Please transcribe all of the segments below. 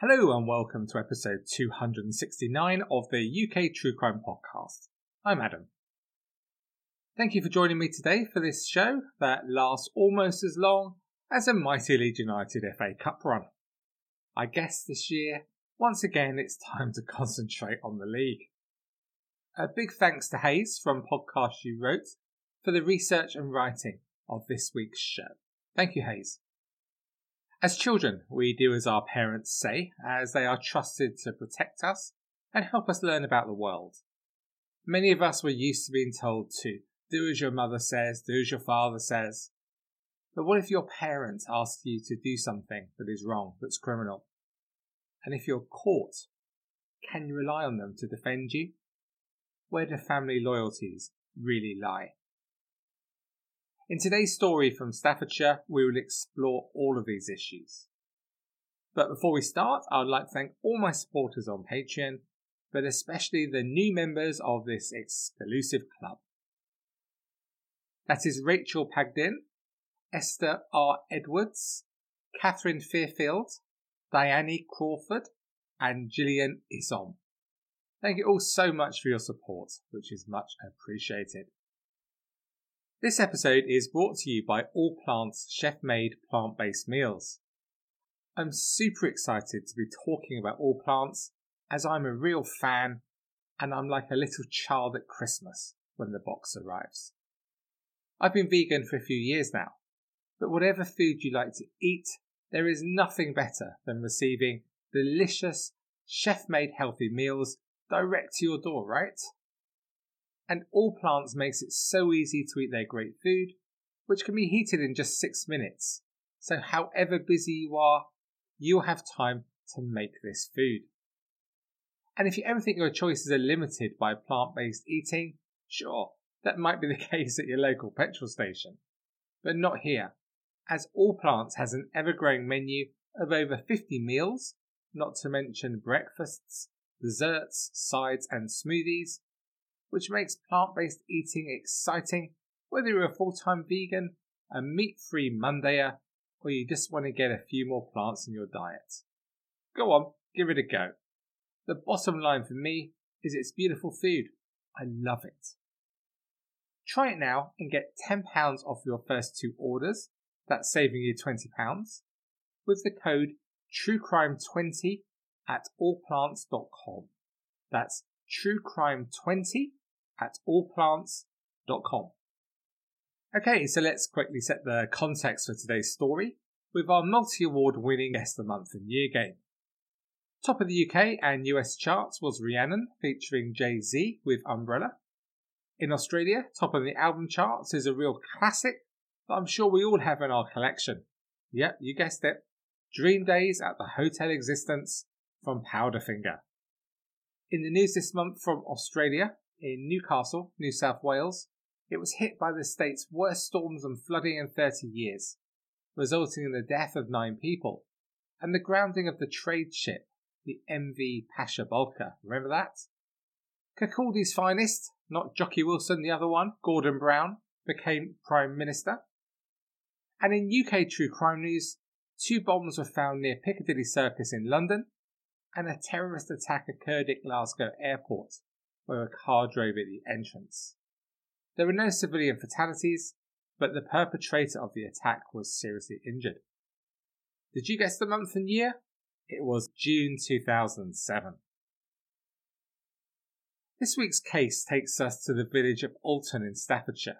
Hello and welcome to episode 269 of the UK True Crime Podcast. I'm Adam. Thank you for joining me today for this show that lasts almost as long as a mighty Leeds United FA Cup run. I guess this year, once again, it's time to concentrate on the league. A big thanks to Haze from Podcast She Wrote for the research and writing of this week's show. Thank you, Haze. As children, we do as our parents say, as they are trusted to protect us and help us learn about the world. Many of us were used to being told to do as your mother says, do as your father says. But what if your parent asks you to do something that is wrong, that's criminal? And if you're caught, can you rely on them to defend you? Where do family loyalties really lie? In today's story from Staffordshire, we will explore all of these issues. But before we start, I would like to thank all my supporters on Patreon, but especially the new members of this exclusive club. That is Rachel Pagdin, Esther R. Edwards, Catherine Fairfield, Diane Crawford, and Gillian Isom. Thank you all so much for your support, which is much appreciated. This episode is brought to you by All Plants chef made plant based meals. I'm super excited to be talking about All Plants as I'm a real fan and I'm like a little child at Christmas when the box arrives. I've been vegan for a few years now, but whatever food you like to eat, there is nothing better than receiving delicious, chef made healthy meals direct to your door, right? And All Plants makes it so easy to eat their great food, which can be heated in just six minutes. So, however busy you are, you'll have time to make this food. And if you ever think your choices are limited by plant based eating, sure, that might be the case at your local petrol station. But not here, as All Plants has an ever growing menu of over 50 meals, not to mention breakfasts, desserts, sides, and smoothies, which makes plant based eating exciting whether you're a full time vegan, a meat free Mondayer, or you just want to get a few more plants in your diet. Go on, give it a go. The bottom line for me is it's beautiful food. I love it. Try it now and get £10 off your first two orders. That's saving you £20 with the code TrueCrime20 at allplants.com. That's truecrime20 at allplants.com. Okay, so let's quickly set the context for today's story with our multi award winning Guest of the Month and Year game. Top of the UK and US charts was Rihanna featuring Jay Z with Umbrella. In Australia, top of the album charts is a real classic that I'm sure we all have in our collection. Yep, you guessed it. Dream Days at the Hotel Existence from Powderfinger. In the news this month from Australia, in Newcastle, New South Wales, it was hit by the state's worst storms and flooding in 30 years, resulting in the death of nine people and the grounding of the trade ship, the MV Pasha Bulker. Remember that? Kirkcaldy's finest, not Jocky Wilson, the other one, Gordon Brown, became Prime Minister. And in UK true crime news, two bombs were found near Piccadilly Circus in London and a terrorist attack occurred at Glasgow Airport, where a car drove at the entrance. There were no civilian fatalities, but the perpetrator of the attack was seriously injured. Did you guess the month and year? It was June 2007. This week's case takes us to the village of Alton in Staffordshire.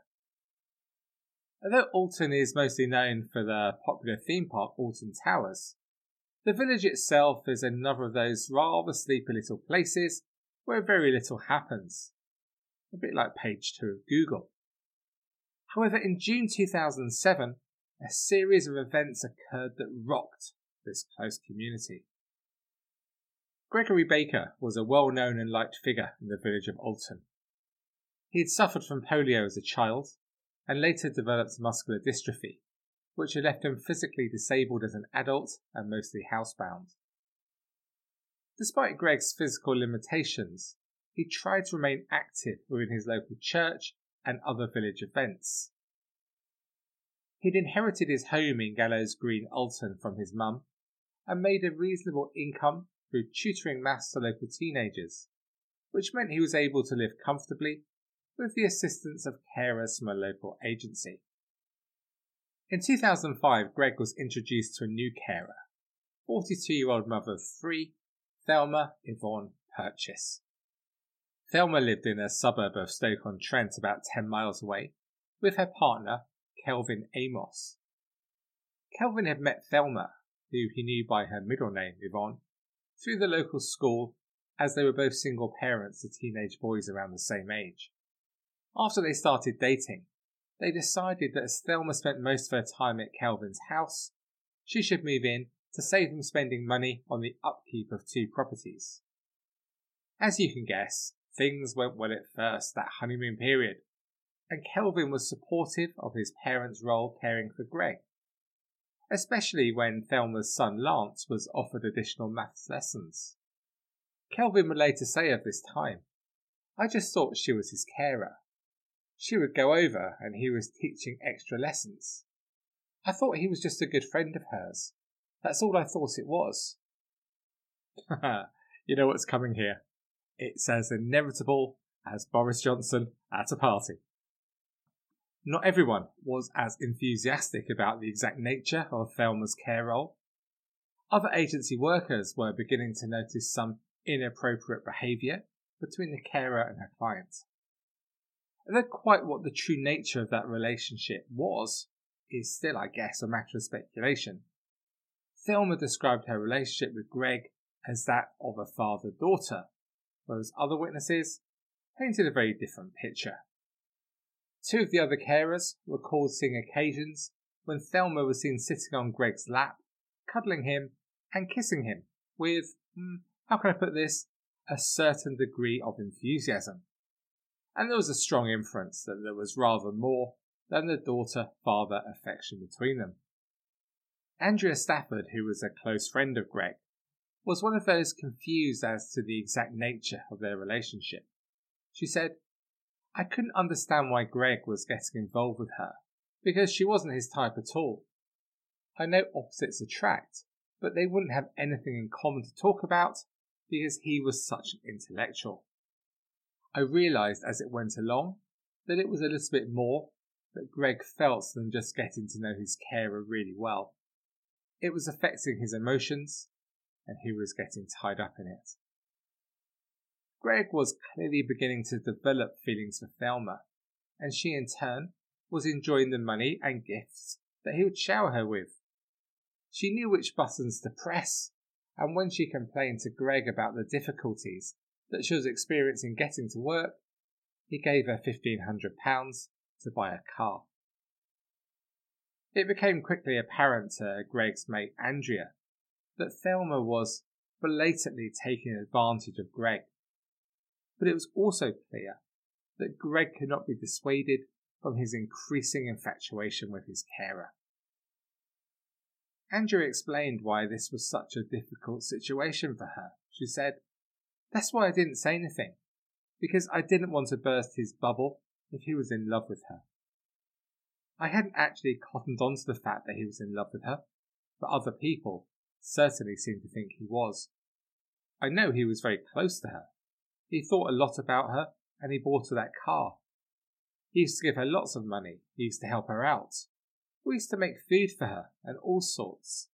Although Alton is mostly known for the popular theme park Alton Towers, the village itself is another of those rather sleepy little places where very little happens. A bit like page 2 of Google. However, in June 2007, a series of events occurred that rocked this close community. Gregory Baker was a well known and liked figure in the village of Alton. He had suffered from polio as a child and later developed muscular dystrophy, which had left him physically disabled as an adult and mostly housebound. Despite Greg's physical limitations, he tried to remain active within his local church and other village events. He'd inherited his home in Gallows Green, Alton from his mum and made a reasonable income through tutoring maths to local teenagers, which meant he was able to live comfortably with the assistance of carers from a local agency. In 2005, Greg was introduced to a new carer, 42 year old mother of three, Thelma Yvonne Purchase. Thelma lived in a suburb of Stoke-on-Trent about 10 miles away with her partner, Kelvin Amos. Kelvin had met Thelma, who he knew by her middle name, Yvonne, through the local school as they were both single parents to teenage boys around the same age. After they started dating, they decided that as Thelma spent most of her time at Kelvin's house, she should move in to save them spending money on the upkeep of two properties. As you can guess, things went well at first that honeymoon period, and Kelvin was supportive of his parents' role caring for Greg especially when Thelma's son Lance was offered additional maths lessons. Kelvin would later say of this time, I just thought she was his carer. She would go over and he was teaching extra lessons. I thought he was just a good friend of hers. That's all I thought it was. you know what's coming here. It's as inevitable as Boris Johnson at a party. Not everyone was as enthusiastic about the exact nature of Thelma's care role. Other agency workers were beginning to notice some inappropriate behaviour between the carer and her client. Although quite what the true nature of that relationship was is still, I guess, a matter of speculation. Thelma described her relationship with Greg as that of a father daughter, whereas other witnesses painted a very different picture. Two of the other carers recalled seeing occasions when Thelma was seen sitting on Greg's lap, cuddling him and kissing him with, hmm, how can I put this, a certain degree of enthusiasm. And there was a strong inference that there was rather more than the daughter father affection between them. Andrea Stafford, who was a close friend of Greg, was one of those confused as to the exact nature of their relationship. She said, I couldn't understand why Greg was getting involved with her, because she wasn't his type at all. I know opposites attract, but they wouldn't have anything in common to talk about because he was such an intellectual. I realised as it went along that it was a little bit more that Greg felt than just getting to know his carer really well. It was affecting his emotions, and he was getting tied up in it. Greg was clearly beginning to develop feelings for Thelma, and she in turn was enjoying the money and gifts that he would shower her with. She knew which buttons to press, and when she complained to Greg about the difficulties that she was experiencing getting to work, he gave her £1,500 to buy a car. It became quickly apparent to Greg's mate Andrea that Thelma was blatantly taking advantage of Greg but it was also clear that Greg could not be dissuaded from his increasing infatuation with his carer. Andrea explained why this was such a difficult situation for her. She said, That's why I didn't say anything, because I didn't want to burst his bubble if he was in love with her. I hadn't actually cottoned on to the fact that he was in love with her, but other people certainly seemed to think he was. I know he was very close to her, he thought a lot about her and he bought her that car. He used to give her lots of money. He used to help her out. We used to make food for her and all sorts.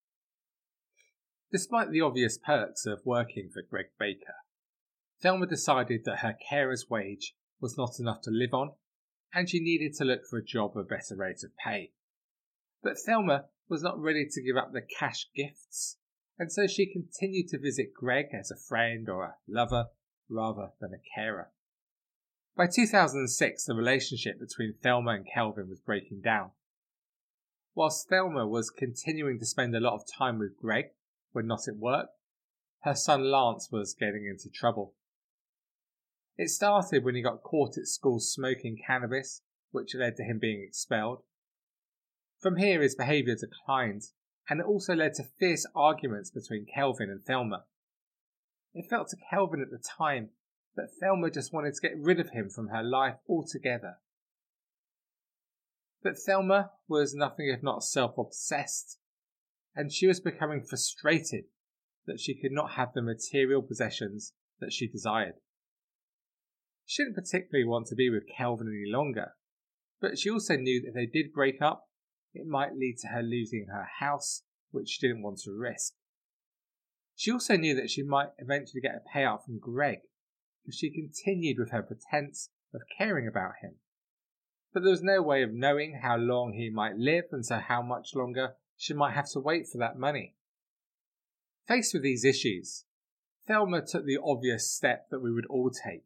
Despite the obvious perks of working for Greg Baker, Thelma decided that her carer's wage was not enough to live on and she needed to look for a job of better rate of pay. But Thelma was not ready to give up the cash gifts, and so she continued to visit Greg as a friend or a lover rather than a carer. By 2006, the relationship between Thelma and Kelvin was breaking down. Whilst Thelma was continuing to spend a lot of time with Greg when not at work, her son Lance was getting into trouble. It started when he got caught at school smoking cannabis, which led to him being expelled. From here, his behaviour declined, and it also led to fierce arguments between Kelvin and Thelma. It felt to Kelvin at the time that Thelma just wanted to get rid of him from her life altogether. But Thelma was nothing if not self obsessed, and she was becoming frustrated that she could not have the material possessions that she desired. She didn't particularly want to be with Kelvin any longer, but she also knew that if they did break up, it might lead to her losing her house, which she didn't want to risk. She also knew that she might eventually get a payout from Greg if she continued with her pretense of caring about him. But there was no way of knowing how long he might live and so how much longer she might have to wait for that money. Faced with these issues, Thelma took the obvious step that we would all take.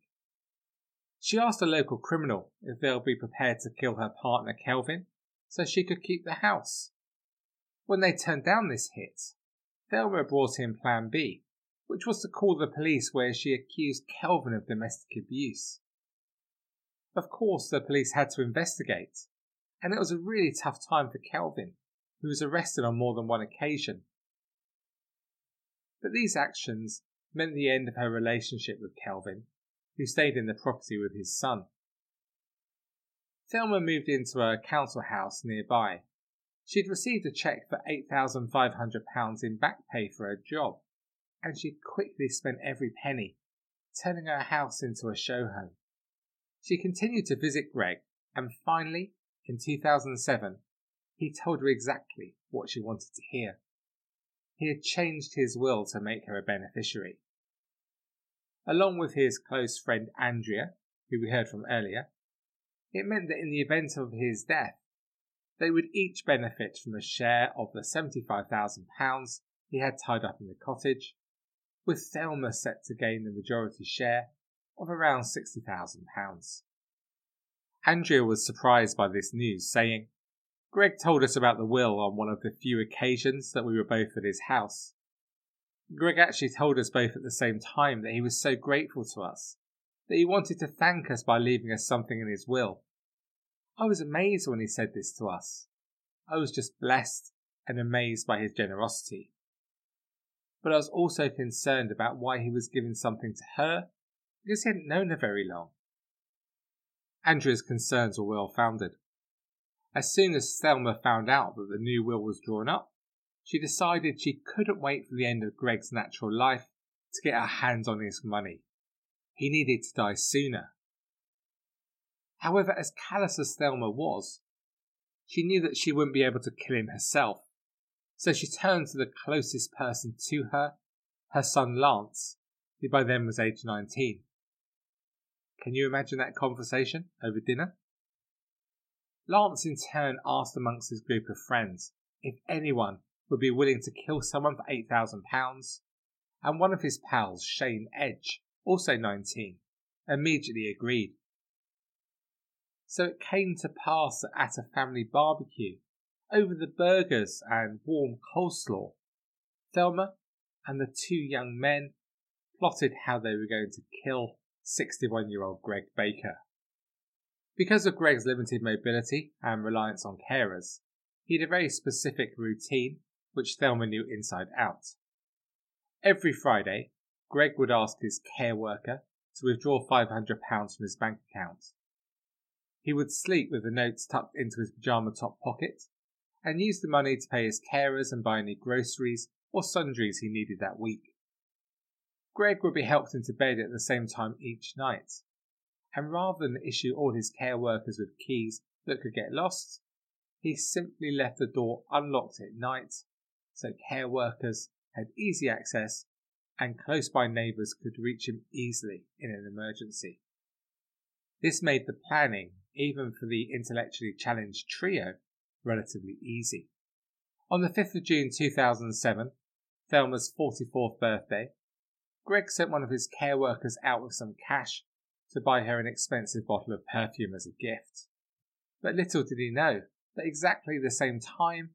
She asked a local criminal if they'll be prepared to kill her partner Kelvin so she could keep the house. When they turned down this hit, Thelma brought in Plan B, which was to call the police where she accused Kelvin of domestic abuse. Of course, the police had to investigate, and it was a really tough time for Kelvin, who was arrested on more than one occasion. But these actions meant the end of her relationship with Kelvin, who stayed in the property with his son. Thelma moved into a council house nearby. She'd received a cheque for £8,500 in back pay for her job, and she quickly spent every penny, turning her house into a show home. She continued to visit Greg, and finally, in 2007, he told her exactly what she wanted to hear. He had changed his will to make her a beneficiary. Along with his close friend Andrea, who we heard from earlier, it meant that in the event of his death, they would each benefit from a share of the £75,000 he had tied up in the cottage, with Thelma set to gain the majority share of around £60,000. Andrea was surprised by this news, saying, Greg told us about the will on one of the few occasions that we were both at his house. Greg actually told us both at the same time that he was so grateful to us that he wanted to thank us by leaving us something in his will. I was amazed when he said this to us. I was just blessed and amazed by his generosity. But I was also concerned about why he was giving something to her because he hadn't known her very long. Andrea's concerns were well founded. As soon as Thelma found out that the new will was drawn up, she decided she couldn't wait for the end of Greg's natural life to get her hands on his money. He needed to die sooner. However, as callous as Thelma was, she knew that she wouldn't be able to kill him herself, so she turned to the closest person to her, her son Lance, who by then was age 19. Can you imagine that conversation over dinner? Lance in turn asked amongst his group of friends if anyone would be willing to kill someone for £8,000, and one of his pals, Shane Edge, also 19, immediately agreed. So it came to pass that at a family barbecue, over the burgers and warm coleslaw, Thelma and the two young men plotted how they were going to kill 61 year old Greg Baker. Because of Greg's limited mobility and reliance on carers, he had a very specific routine which Thelma knew inside out. Every Friday, Greg would ask his care worker to withdraw £500 from his bank account. He would sleep with the notes tucked into his pyjama top pocket and use the money to pay his carers and buy any groceries or sundries he needed that week. Greg would be helped into bed at the same time each night, and rather than issue all his care workers with keys that could get lost, he simply left the door unlocked at night so care workers had easy access and close by neighbours could reach him easily in an emergency. This made the planning, even for the intellectually challenged trio, relatively easy. On the 5th of June 2007, Thelma's 44th birthday, Greg sent one of his care workers out with some cash to buy her an expensive bottle of perfume as a gift. But little did he know that exactly the same time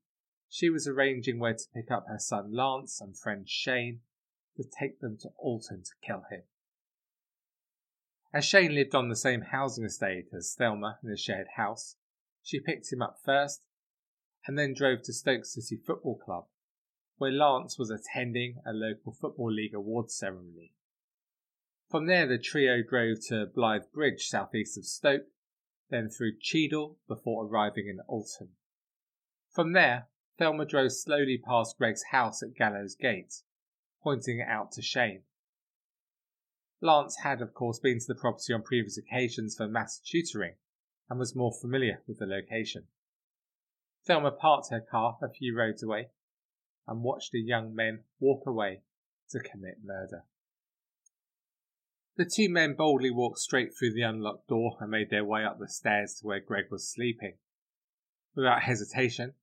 she was arranging where to pick up her son Lance and friend Shane to take them to Alton to kill him. As Shane lived on the same housing estate as Thelma in a shared house, she picked him up first and then drove to Stoke City Football Club, where Lance was attending a local Football League awards ceremony. From there, the trio drove to Blythe Bridge, southeast of Stoke, then through Cheadle before arriving in Alton. From there, Thelma drove slowly past Greg's house at Gallows Gate, pointing it out to Shane. Lance had, of course, been to the property on previous occasions for maths tutoring and was more familiar with the location. Thelma parked her car a few roads away and watched the young men walk away to commit murder. The two men boldly walked straight through the unlocked door and made their way up the stairs to where Greg was sleeping. Without hesitation,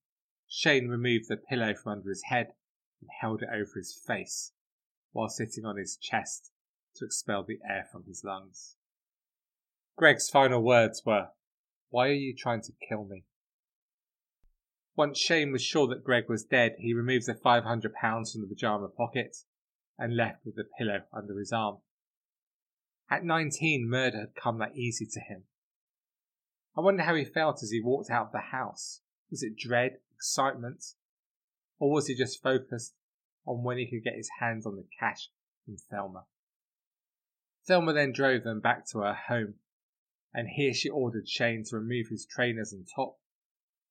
Shane removed the pillow from under his head and held it over his face while sitting on his chest to expel the air from his lungs. Greg's final words were, Why are you trying to kill me? Once Shane was sure that Greg was dead, he removed the £500 from the pyjama pocket and left with the pillow under his arm. At 19, murder had come that easy to him. I wonder how he felt as he walked out of the house. Was it dread, excitement, or was he just focused on when he could get his hands on the cash from Thelma? Thelma then drove them back to her home, and here she ordered Shane to remove his trainers and top,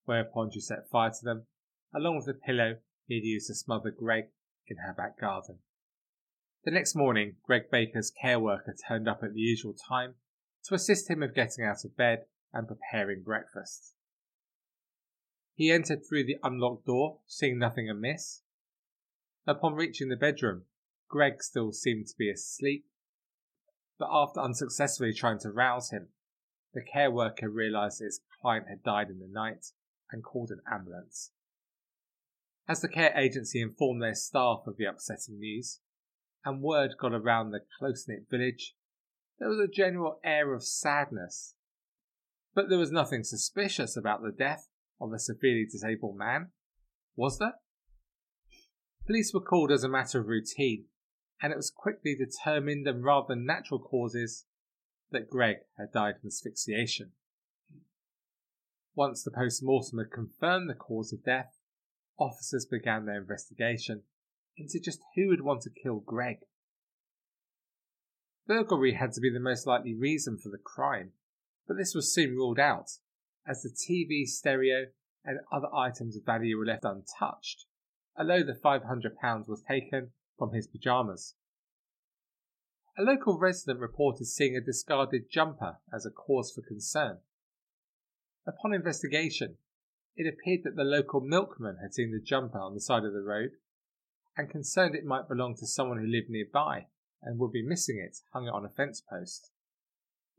whereupon she set fire to them, along with the pillow he had used to smother Greg in her back garden. The next morning, Greg Baker's care worker turned up at the usual time to assist him with getting out of bed and preparing breakfast. He entered through the unlocked door, seeing nothing amiss. Upon reaching the bedroom, Greg still seemed to be asleep, but after unsuccessfully trying to rouse him, the care worker realized his client had died in the night and called an ambulance. As the care agency informed their staff of the upsetting news, and word got around the close knit village, there was a general air of sadness. But there was nothing suspicious about the death of a severely disabled man, was there? Police were called as a matter of routine, and it was quickly determined and rather than natural causes that Greg had died of asphyxiation. Once the post mortem had confirmed the cause of death, officers began their investigation into just who would want to kill Greg. Burglary had to be the most likely reason for the crime, but this was soon ruled out, as the TV, stereo, and other items of value were left untouched, although the £500 was taken from his pyjamas. A local resident reported seeing a discarded jumper as a cause for concern. Upon investigation, it appeared that the local milkman had seen the jumper on the side of the road and concerned it might belong to someone who lived nearby and would be missing it, hung it on a fence post.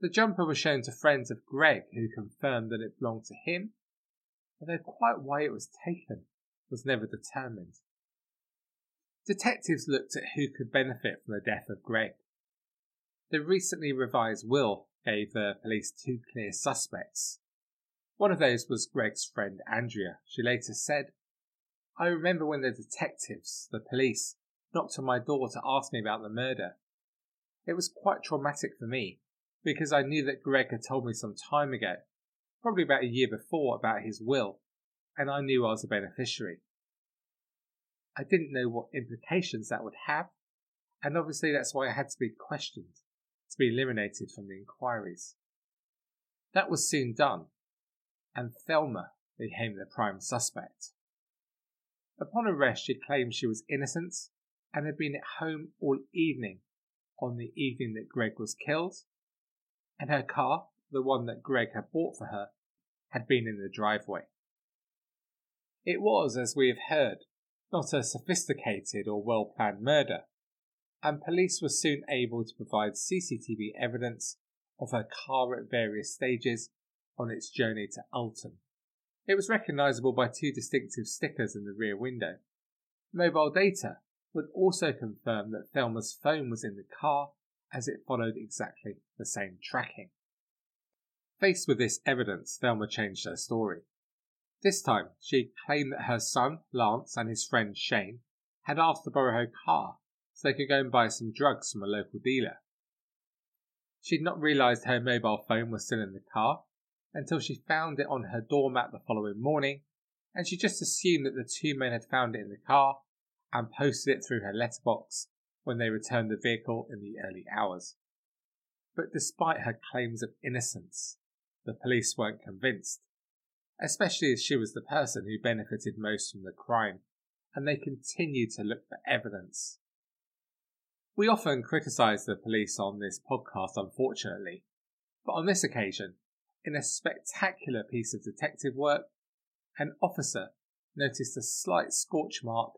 The jumper was shown to friends of Greg who confirmed that it belonged to him, although quite why it was taken was never determined. Detectives looked at who could benefit from the death of Greg. The recently revised will gave the police two clear suspects. One of those was Greg's friend Andrea. She later said, I remember when the detectives, the police, knocked on my door to ask me about the murder. It was quite traumatic for me because I knew that Greg had told me some time ago, probably about a year before, about his will, and I knew I was a beneficiary. I didn't know what implications that would have, and obviously that's why I had to be questioned to be eliminated from the inquiries. That was soon done, and Thelma became the prime suspect. Upon arrest, she claimed she was innocent and had been at home all evening on the evening that Greg was killed, and her car, the one that Greg had bought for her, had been in the driveway. It was, as we have heard, not a sophisticated or well planned murder, and police were soon able to provide CCTV evidence of her car at various stages on its journey to Alton. It was recognisable by two distinctive stickers in the rear window. Mobile data would also confirm that Thelma's phone was in the car as it followed exactly the same tracking. Faced with this evidence, Thelma changed her story. This time, she claimed that her son, Lance, and his friend Shane had asked to borrow her car so they could go and buy some drugs from a local dealer. She'd not realised her mobile phone was still in the car until she found it on her doormat the following morning, and she just assumed that the two men had found it in the car and posted it through her letterbox when they returned the vehicle in the early hours. But despite her claims of innocence, the police weren't convinced especially as she was the person who benefited most from the crime, and they continued to look for evidence. We often criticise the police on this podcast, unfortunately, but on this occasion, in a spectacular piece of detective work, an officer noticed a slight scorch mark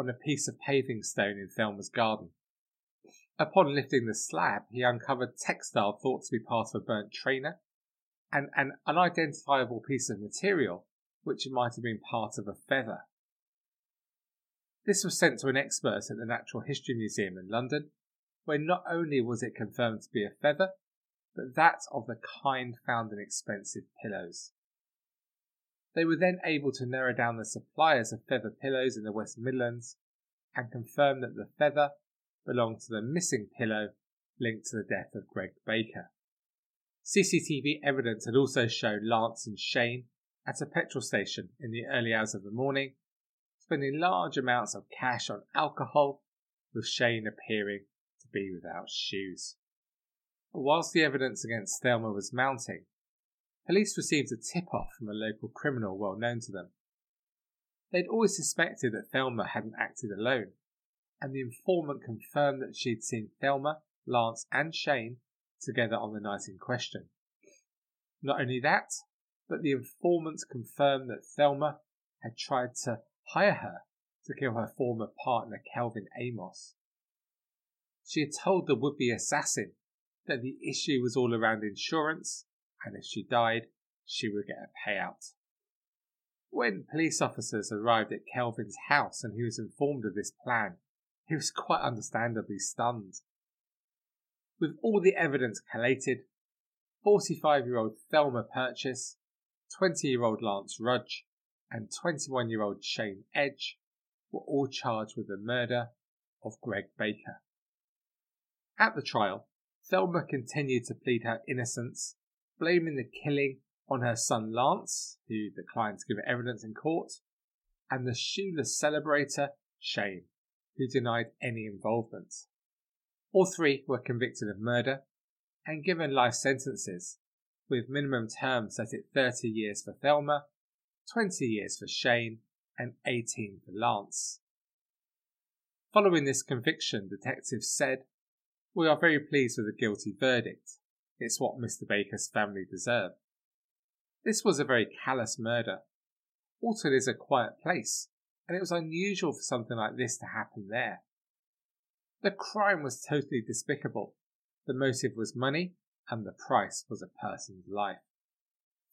on a piece of paving stone in Thelma's garden. Upon lifting the slab, he uncovered textile thought to be part of a burnt trainer and an unidentifiable piece of material which might have been part of a feather. This was sent to an expert at the Natural History Museum in London, where not only was it confirmed to be a feather, but that of the kind found in expensive pillows. They were then able to narrow down the suppliers of feather pillows in the West Midlands and confirm that the feather belonged to the missing pillow linked to the death of Greg Baker. CCTV evidence had also shown Lance and Shane at a petrol station in the early hours of the morning, spending large amounts of cash on alcohol, with Shane appearing to be without shoes. But whilst the evidence against Thelma was mounting, police received a tip off from a local criminal well known to them. They'd always suspected that Thelma hadn't acted alone, and the informant confirmed that she'd seen Thelma, Lance, and Shane together on the night in question. Not only that, but the informant confirmed that Thelma had tried to hire her to kill her former partner Kelvin Amos. She had told the would be assassin that the issue was all around insurance and if she died, she would get a payout. When police officers arrived at Kelvin's house and he was informed of this plan, he was quite understandably stunned. With all the evidence collated, 45 year old Thelma Purchase, 20 year old Lance Rudge, and 21 year old Shane Edge were all charged with the murder of Greg Baker. At the trial, Thelma continued to plead her innocence, blaming the killing on her son Lance, who declined to give evidence in court, and the shoeless celebrator Shane, who denied any involvement. All three were convicted of murder and given life sentences, with minimum terms set at 30 years for Thelma, 20 years for Shane, and 18 for Lance. Following this conviction, detectives said, We are very pleased with the guilty verdict. It's what Mr. Baker's family deserved. This was a very callous murder. Alton is a quiet place, and it was unusual for something like this to happen there. The crime was totally despicable. The motive was money, and the price was a person's life.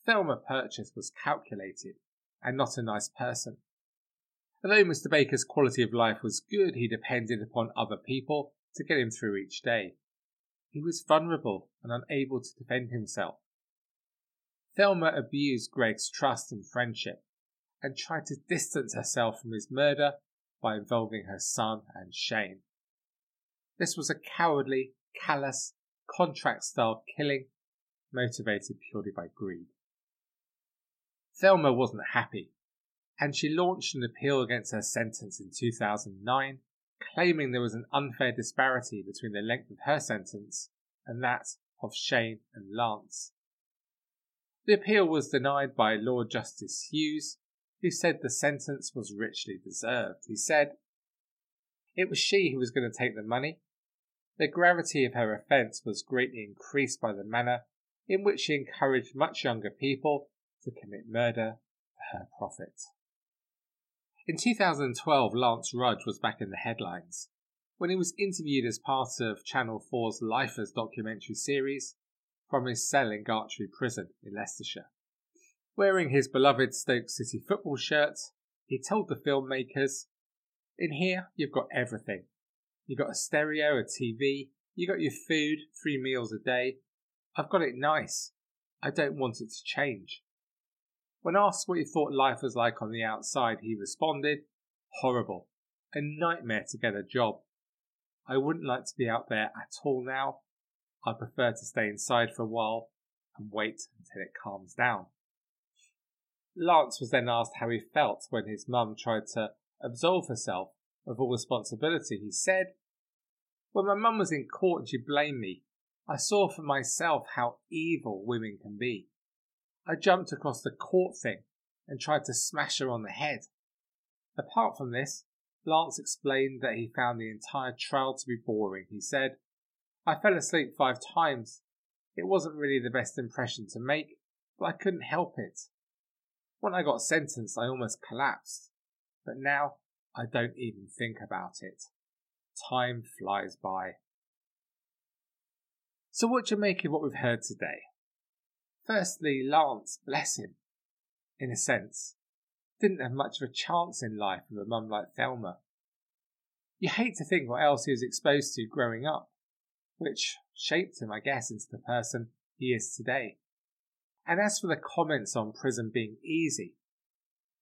Thelma Purchase was calculated and not a nice person. Although Mr. Baker's quality of life was good, he depended upon other people to get him through each day. He was vulnerable and unable to defend himself. Thelma abused Greg's trust and friendship and tried to distance herself from his murder by involving her son and Shane. This was a cowardly, callous, contract style killing motivated purely by greed. Thelma wasn't happy, and she launched an appeal against her sentence in 2009, claiming there was an unfair disparity between the length of her sentence and that of Shane and Lance. The appeal was denied by Lord Justice Hughes, who said the sentence was richly deserved. He said, It was she who was going to take the money, the gravity of her offence was greatly increased by the manner in which she encouraged much younger people to commit murder for her profit. In 2012, Lance Rudge was back in the headlines when he was interviewed as part of Channel 4's Lifers documentary series from his cell in Gartree Prison in Leicestershire. Wearing his beloved Stoke City football shirt, he told the filmmakers, In here, you've got everything You've got a stereo, a TV, you got your food, three meals a day. I've got it nice. I don't want it to change. When asked what he thought life was like on the outside, he responded, Horrible. A nightmare to get a job. I wouldn't like to be out there at all now. I prefer to stay inside for a while and wait until it calms down. Lance was then asked how he felt when his mum tried to absolve herself of all responsibility. He said, When my mum was in court and she blamed me, I saw for myself how evil women can be. I jumped across the court thing and tried to smash her on the head. Apart from this, Lance explained that he found the entire trial to be boring. He said, I fell asleep five times. It wasn't really the best impression to make, but I couldn't help it. When I got sentenced, I almost collapsed, but now I don't even think about it. Time flies by. So, what do you make of what we've heard today? Firstly, Lance, bless him, in a sense, didn't have much of a chance in life with a mum like Thelma. You hate to think what else he was exposed to growing up, which shaped him, I guess, into the person he is today. And as for the comments on prison being easy,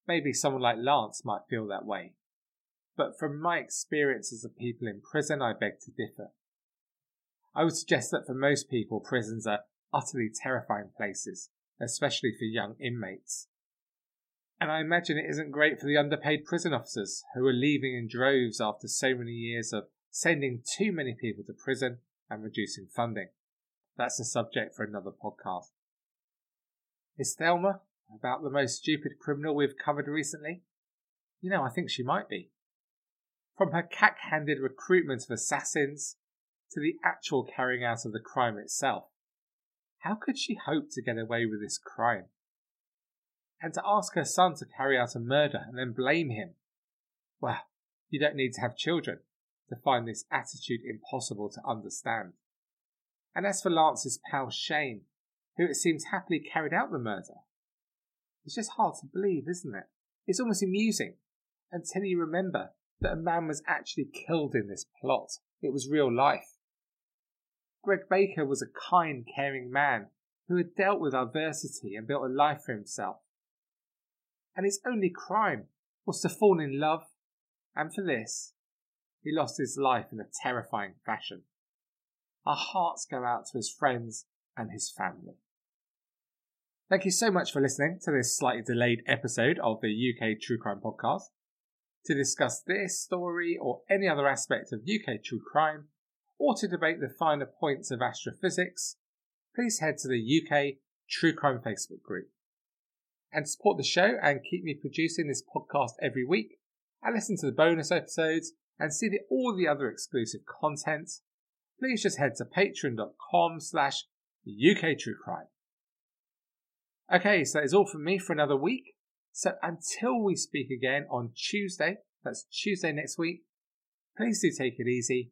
maybe someone like Lance might feel that way. But from my experiences of people in prison, I beg to differ. I would suggest that for most people, prisons are utterly terrifying places, especially for young inmates. And I imagine it isn't great for the underpaid prison officers who are leaving in droves after so many years of sending too many people to prison and reducing funding. That's a subject for another podcast. Is Thelma about the most stupid criminal we've covered recently? You know, I think she might be. From her cack handed recruitment of assassins to the actual carrying out of the crime itself, how could she hope to get away with this crime? And to ask her son to carry out a murder and then blame him? Well, you don't need to have children to find this attitude impossible to understand. And as for Lance's pal Shane, who it seems happily carried out the murder. It's just hard to believe, isn't it? It's almost amusing until you remember that a man was actually killed in this plot. It was real life. Greg Baker was a kind, caring man who had dealt with adversity and built a life for himself. And his only crime was to fall in love, and for this, he lost his life in a terrifying fashion. Our hearts go out to his friends and his family. Thank you so much for listening to this slightly delayed episode of the UK True Crime Podcast. To discuss this story or any other aspect of UK true crime, or to debate the finer points of astrophysics, please head to the UK True Crime Facebook group. And support the show and keep me producing this podcast every week, and listen to the bonus episodes and see the, all the other exclusive content, please just head to patreon.com slash UK True Crime. Okay, so that is all from me for another week. So until we speak again on Tuesday, that's Tuesday next week, please do take it easy.